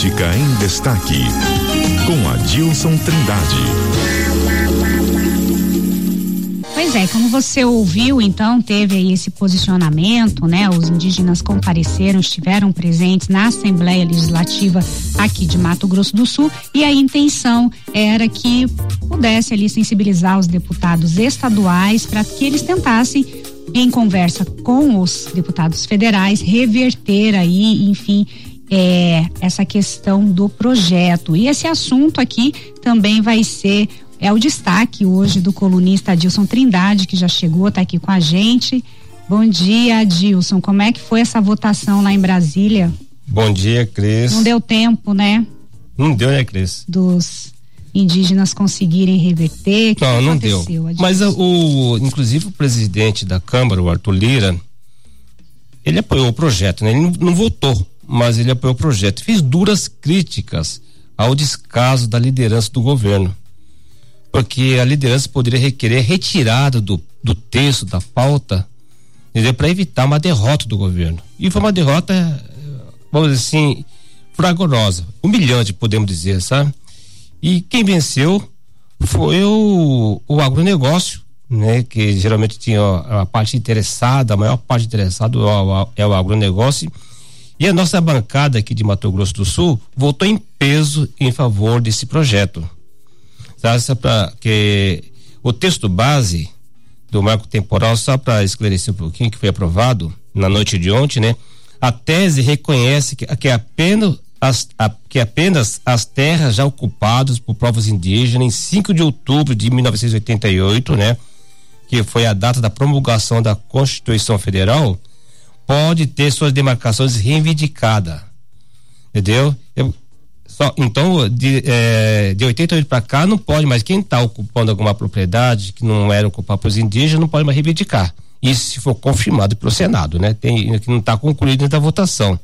Política em Destaque, com Adilson Trindade. Pois é, como você ouviu, então teve aí esse posicionamento, né? Os indígenas compareceram, estiveram presentes na Assembleia Legislativa aqui de Mato Grosso do Sul e a intenção era que pudesse ali sensibilizar os deputados estaduais para que eles tentassem em conversa com os deputados federais reverter aí, enfim, é, essa questão do projeto. E esse assunto aqui também vai ser é o destaque hoje do colunista Adilson Trindade, que já chegou, está aqui com a gente. Bom dia, Adilson. Como é que foi essa votação lá em Brasília? Bom dia, Cris. Não deu tempo, né? Não deu, né, Cris? Dos indígenas conseguirem reverter. Que não, não deu. Adilson? Mas o, inclusive o presidente da Câmara, o Arthur Lira, ele apoiou o projeto, né? Ele não, não votou, mas ele apoiou o projeto. Fez duras críticas ao descaso da liderança do governo porque a liderança poderia requerer retirada do, do texto, da pauta, para evitar uma derrota do governo. E foi uma derrota, vamos dizer assim, fragorosa, humilhante, podemos dizer, sabe? E quem venceu foi o, o agronegócio, né? Que geralmente tinha a, a parte interessada, a maior parte interessada é o agronegócio. E a nossa bancada aqui de Mato Grosso do Sul votou em peso em favor desse projeto tá? Só que o texto base do marco temporal, só para esclarecer um pouquinho que foi aprovado na noite de ontem, né? A tese reconhece que, que apenas as, a, que apenas as terras já ocupadas por povos indígenas em 5 de outubro de 1988, né? Que foi a data da promulgação da Constituição Federal, pode ter suas demarcações reivindicadas. Entendeu? Eu, só, então, de, é, de 88 para cá, não pode mais. Quem está ocupando alguma propriedade que não era ocupada pelos indígenas, não pode mais reivindicar. Isso se for confirmado pelo Senado, né? Tem, que não está concluído da votação.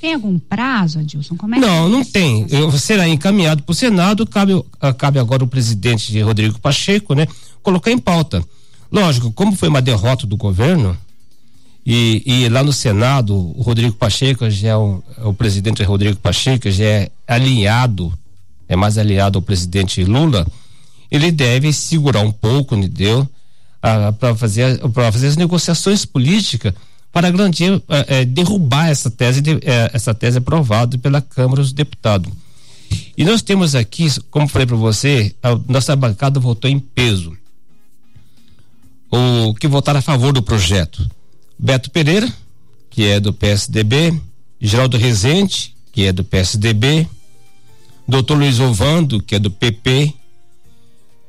Tem algum prazo, Adilson? Como é não, não tem. Eu, será encaminhado para o Senado, cabe, cabe agora o presidente Rodrigo Pacheco, né? Colocar em pauta. Lógico, como foi uma derrota do governo, e, e, lá no Senado, o Rodrigo Pacheco já é o, o, presidente Rodrigo Pacheco já é alinhado, é mais aliado ao presidente Lula. Ele deve segurar um pouco, entendeu? Ah, para fazer para fazer as negociações políticas para eh, derrubar essa tese de, eh, essa tese aprovada pela Câmara dos Deputados. E nós temos aqui, como falei para você, a nossa bancada votou em peso. O que votaram a favor do projeto Beto Pereira, que é do PSDB, Geraldo Rezende, que é do PSDB, Doutor Luiz Ovando, que é do PP,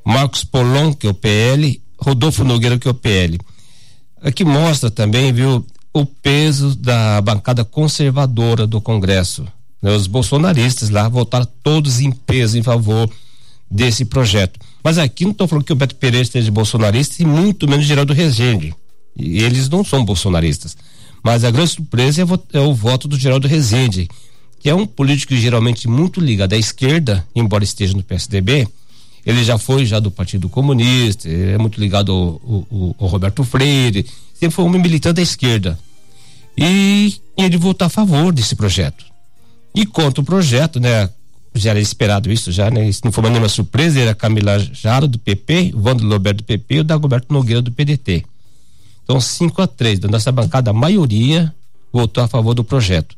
Marcos Polon, que é o PL, Rodolfo Nogueira, que é o PL. Aqui mostra também, viu, o peso da bancada conservadora do Congresso. Né? Os bolsonaristas lá votaram todos em peso em favor desse projeto. Mas aqui não estou falando que o Beto Pereira esteja bolsonarista e muito menos Geraldo Rezende. E eles não são bolsonaristas. Mas a grande surpresa é, é o voto do Geraldo Rezende, que é um político geralmente muito ligado à esquerda, embora esteja no PSDB. Ele já foi já do Partido Comunista, é muito ligado ao, ao, ao Roberto Freire, sempre foi um militante da esquerda. E ele votou a favor desse projeto. E contra o projeto, né? Já era esperado isso, já, né? Isso não foi nenhuma surpresa, era Camila Jara do PP, Wando Loberto do PP e o Dagoberto Nogueira do PDT. Então, 5 a 3 da nossa bancada, a maioria votou a favor do projeto.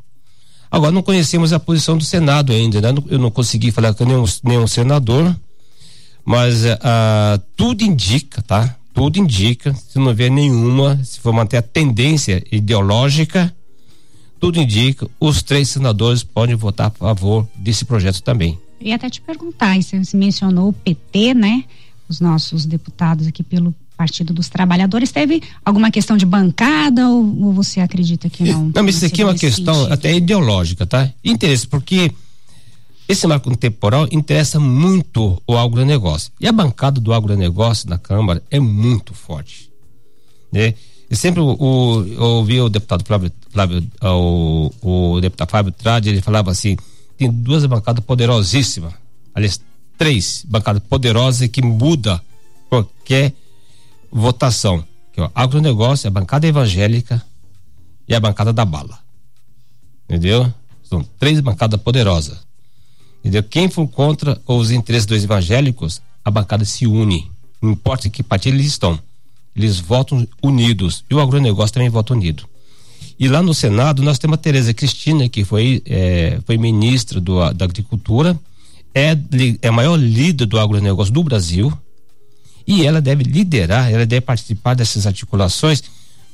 Agora, não conhecemos a posição do Senado ainda, né? Eu não consegui falar com nenhum, nenhum senador, mas uh, tudo indica, tá? Tudo indica, se não houver nenhuma, se for manter a tendência ideológica, tudo indica, os três senadores podem votar a favor desse projeto também. E até te perguntar, você mencionou o PT, né? Os nossos deputados aqui pelo Partido dos Trabalhadores. Teve alguma questão de bancada ou, ou você acredita que não? Não, mas isso aqui é uma questão até ideológica, tá? Interesse, porque esse marco temporal interessa muito o agronegócio. E a bancada do agronegócio na Câmara é muito forte. Né? E sempre o, o, eu ouvi o deputado Flávio, Flávio o, o deputado Fábio Trade, ele falava assim: tem duas bancadas poderosíssimas, aliás, três bancadas poderosas que muda qualquer votação. Aqui, ó, agronegócio, a bancada evangélica e a bancada da bala. Entendeu? São três bancadas poderosas. Entendeu? Quem for contra os interesses dos evangélicos, a bancada se une. Não importa que partido eles estão. Eles votam unidos. E o agronegócio também vota unido. E lá no Senado nós temos a Tereza Cristina, que foi, é, foi ministra do, da Agricultura, é, é a maior líder do agronegócio do Brasil. E ela deve liderar, ela deve participar dessas articulações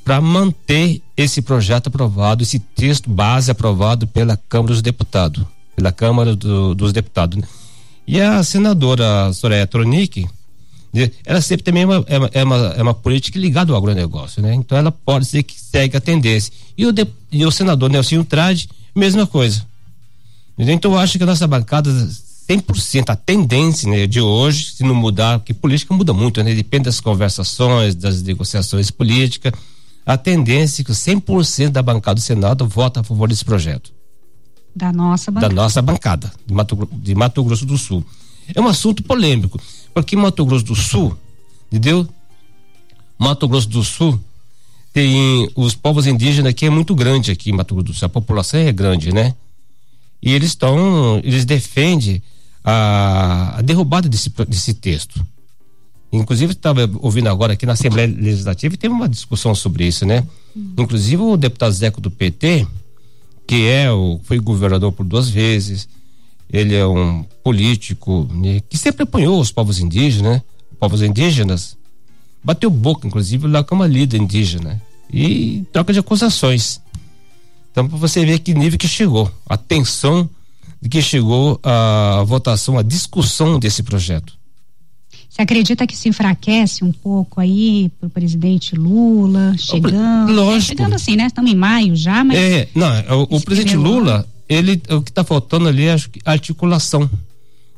para manter esse projeto aprovado, esse texto base aprovado pela Câmara dos Deputados, pela Câmara do, dos Deputados. Né? E a senadora Soraya Tronic, né, ela sempre também é uma, é uma, é uma, é uma política ligada ao agronegócio, né? Então ela pode ser que segue a tendência. E o, de, e o senador Nelson Trade, mesma coisa. Então eu acho que a nossa bancada 100% a tendência né, de hoje, se não mudar, porque política muda muito, né? Depende das conversações, das negociações políticas. A tendência é que 100% da bancada do Senado vota a favor desse projeto. Da nossa bancada. Da nossa bancada, de Mato, de Mato Grosso do Sul. É um assunto polêmico, porque Mato Grosso do Sul, entendeu? Mato Grosso do Sul tem os povos indígenas que é muito grande aqui em Mato Grosso do Sul. A população é grande, né? E eles estão, eles defendem a, a derrubada desse, desse texto. Inclusive, estava ouvindo agora aqui na Assembleia Legislativa e teve uma discussão sobre isso, né? Hum. Inclusive, o deputado Zeco do PT, que é o, foi governador por duas vezes, ele é um político né, que sempre apoiou os povos indígenas, né? Povos indígenas. Bateu boca, inclusive, lá com uma líder indígena. E troca de acusações. Então, para você ver que nível que chegou, a tensão de que chegou a votação, a discussão desse projeto. Você acredita que se enfraquece um pouco aí pro presidente Lula chegando? Lógico. Chegando assim, né? Estamos em maio já, mas. É, não, é, o, o presidente Lula, ele, o que está faltando ali é articulação.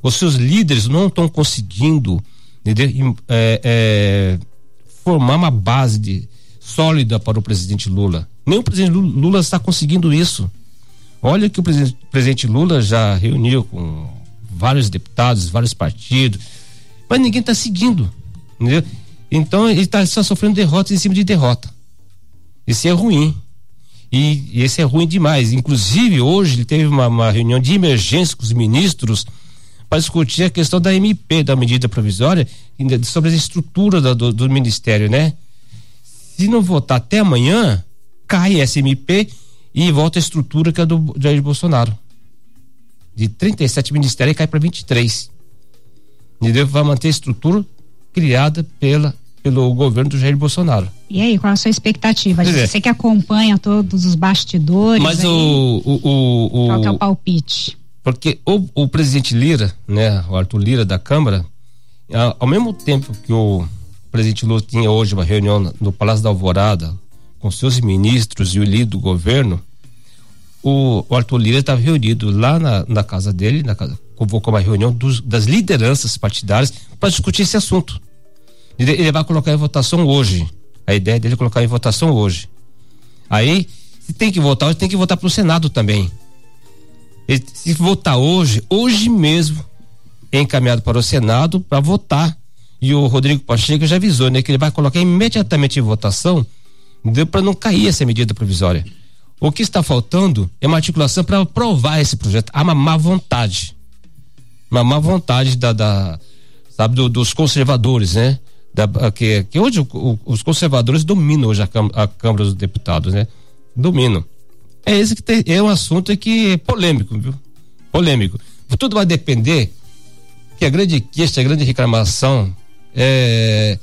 Os seus líderes não estão conseguindo entendeu? É, é, formar uma base de, sólida para o presidente Lula. Nem o presidente Lula está conseguindo isso. Olha que o presidente, Lula já reuniu com vários deputados, vários partidos, mas ninguém está seguindo. Entendeu? Então ele está só sofrendo derrotas em cima de derrota. Isso é ruim. E, e esse é ruim demais. Inclusive, hoje ele teve uma, uma reunião de emergência com os ministros para discutir a questão da MP, da medida provisória, sobre a estrutura do, do ministério, né? Se não votar até amanhã, cai essa MP e volta a estrutura que é do Jair Bolsonaro. De 37 ministérios cai para 23. Entendeu? Vai manter a estrutura criada pela, pelo governo do Jair Bolsonaro. E aí, qual a sua expectativa? É. Você que acompanha todos os bastidores. Mas aí, o, o, o, Qual é o palpite? Porque o, o presidente Lira, né, o Arthur Lira da Câmara, ao mesmo tempo que o presidente Lula tinha hoje uma reunião no Palácio da Alvorada com seus ministros e o líder do governo, o, o Arthur Lira estava reunido lá na, na, casa dele, na casa, convocou uma reunião dos, das lideranças partidárias para discutir esse assunto. Ele, ele, vai colocar em votação hoje. A ideia dele é colocar em votação hoje. Aí, se tem que votar, tem que votar para o Senado também. Ele, se votar hoje, hoje mesmo, é encaminhado para o Senado para votar. E o Rodrigo Pacheco já avisou, né, que ele vai colocar imediatamente em votação deu para não cair essa medida provisória. O que está faltando é uma articulação para aprovar esse projeto. Há uma má vontade. Uma má vontade da, da sabe, do, dos conservadores, né? Da, que, que hoje o, o, os conservadores dominam hoje a, a, Câmara dos Deputados, né? Dominam. É esse que tem, é um assunto que é polêmico, viu? Polêmico. Tudo vai depender que a grande queixa, a grande reclamação é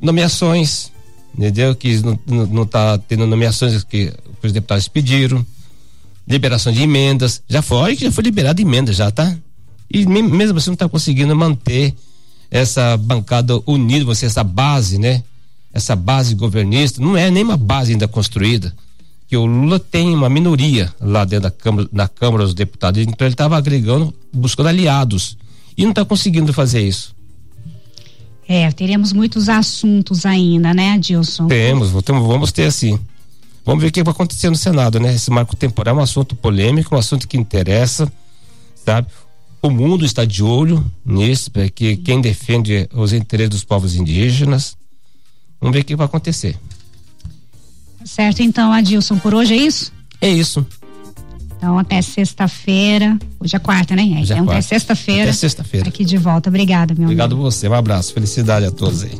nomeações, entendeu? Que não está tendo nomeações que, que os deputados pediram, liberação de emendas, já foi, já foi liberada emenda já, tá? E mesmo assim não está conseguindo manter essa bancada unida, você essa base, né? Essa base governista, não é nem uma base ainda construída, que o Lula tem uma minoria lá dentro da Câmara, na Câmara dos Deputados, então ele estava agregando, buscando aliados e não está conseguindo fazer isso. É, teremos muitos assuntos ainda, né, Adilson? Temos, vamos ter assim. Vamos ver o que vai acontecer no Senado, né? Esse marco temporal é um assunto polêmico, um assunto que interessa, sabe? O mundo está de olho nisso, porque quem defende os interesses dos povos indígenas. Vamos ver o que vai acontecer. Certo, então, Adilson, por hoje é isso? É isso. Então até sexta-feira, hoje é quarta, né? Hoje é então quarta. até sexta-feira. Até sexta-feira. Aqui de volta. Obrigada, meu Obrigado amigo. você, um abraço, felicidade a todos aí.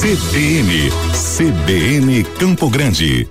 CBN, CBN Campo Grande.